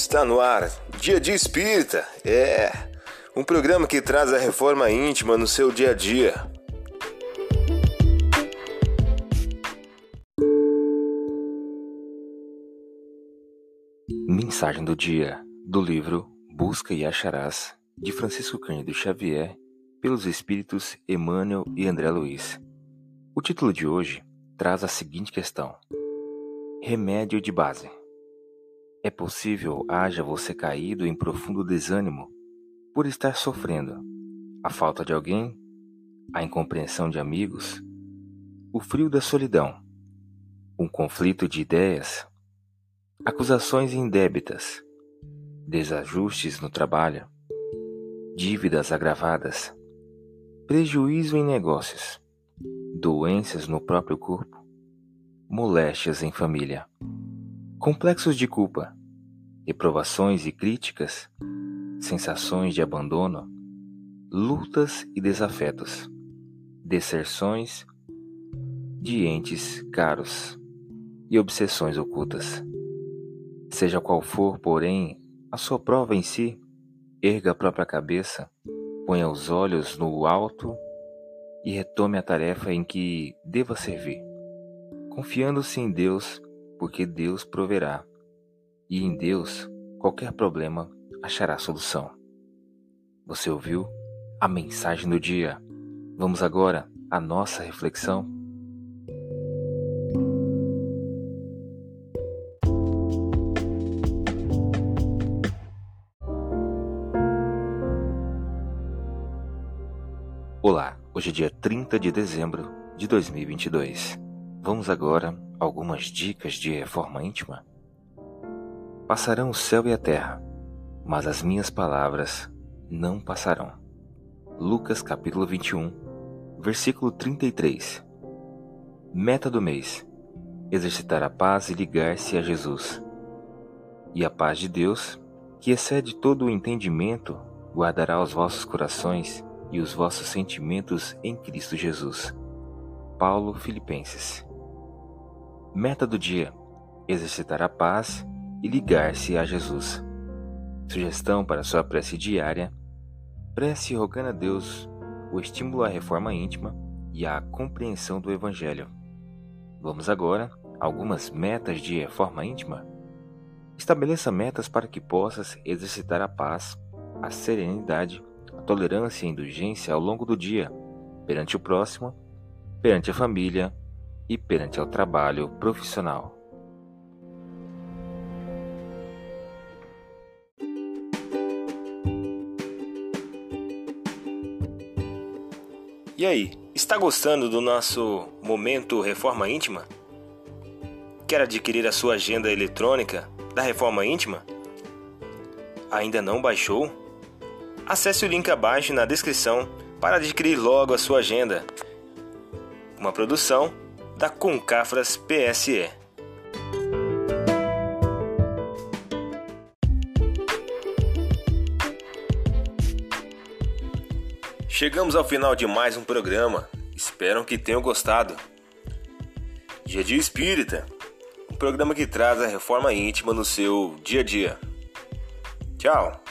Está no ar, Dia de Espírita. É um programa que traz a reforma íntima no seu dia a dia. Mensagem do dia do livro Busca e Acharás, de Francisco Cândido Xavier, pelos espíritos Emmanuel e André Luiz. O título de hoje traz a seguinte questão: Remédio de base. É possível haja você caído em profundo desânimo por estar sofrendo. A falta de alguém, a incompreensão de amigos, o frio da solidão, um conflito de ideias, acusações indébitas, desajustes no trabalho, dívidas agravadas, prejuízo em negócios, doenças no próprio corpo, moléstias em família, complexos de culpa, reprovações e críticas, sensações de abandono, lutas e desafetos, deserções de entes caros e obsessões ocultas. Seja qual for, porém, a sua prova em si, erga a própria cabeça, ponha os olhos no alto e retome a tarefa em que deva servir, confiando-se em Deus, porque Deus proverá, e em Deus qualquer problema achará solução. Você ouviu a mensagem do dia? Vamos agora à nossa reflexão. Olá, hoje é dia 30 de dezembro de 2022. Vamos agora algumas dicas de reforma íntima? Passarão o céu e a terra, mas as minhas palavras não passarão. Lucas capítulo 21, versículo 33. Meta do mês: exercitar a paz e ligar-se a Jesus. E a paz de Deus, que excede todo o entendimento, guardará os vossos corações e os vossos sentimentos em Cristo Jesus. Paulo Filipenses. Meta do dia: exercitar a paz e ligar-se a Jesus. Sugestão para sua prece diária: prece rogando a Deus o estímulo à reforma íntima e à compreensão do Evangelho. Vamos agora a algumas metas de reforma íntima? Estabeleça metas para que possas exercitar a paz, a serenidade tolerância e indulgência ao longo do dia, perante o próximo, perante a família e perante o trabalho profissional. E aí, está gostando do nosso momento Reforma Íntima? Quer adquirir a sua agenda eletrônica da Reforma Íntima? Ainda não baixou? Acesse o link abaixo na descrição para adquirir logo a sua agenda. Uma produção da Concafras PSE. Chegamos ao final de mais um programa. Espero que tenham gostado. Dia Dia Espírita, um programa que traz a reforma íntima no seu dia a dia. Tchau!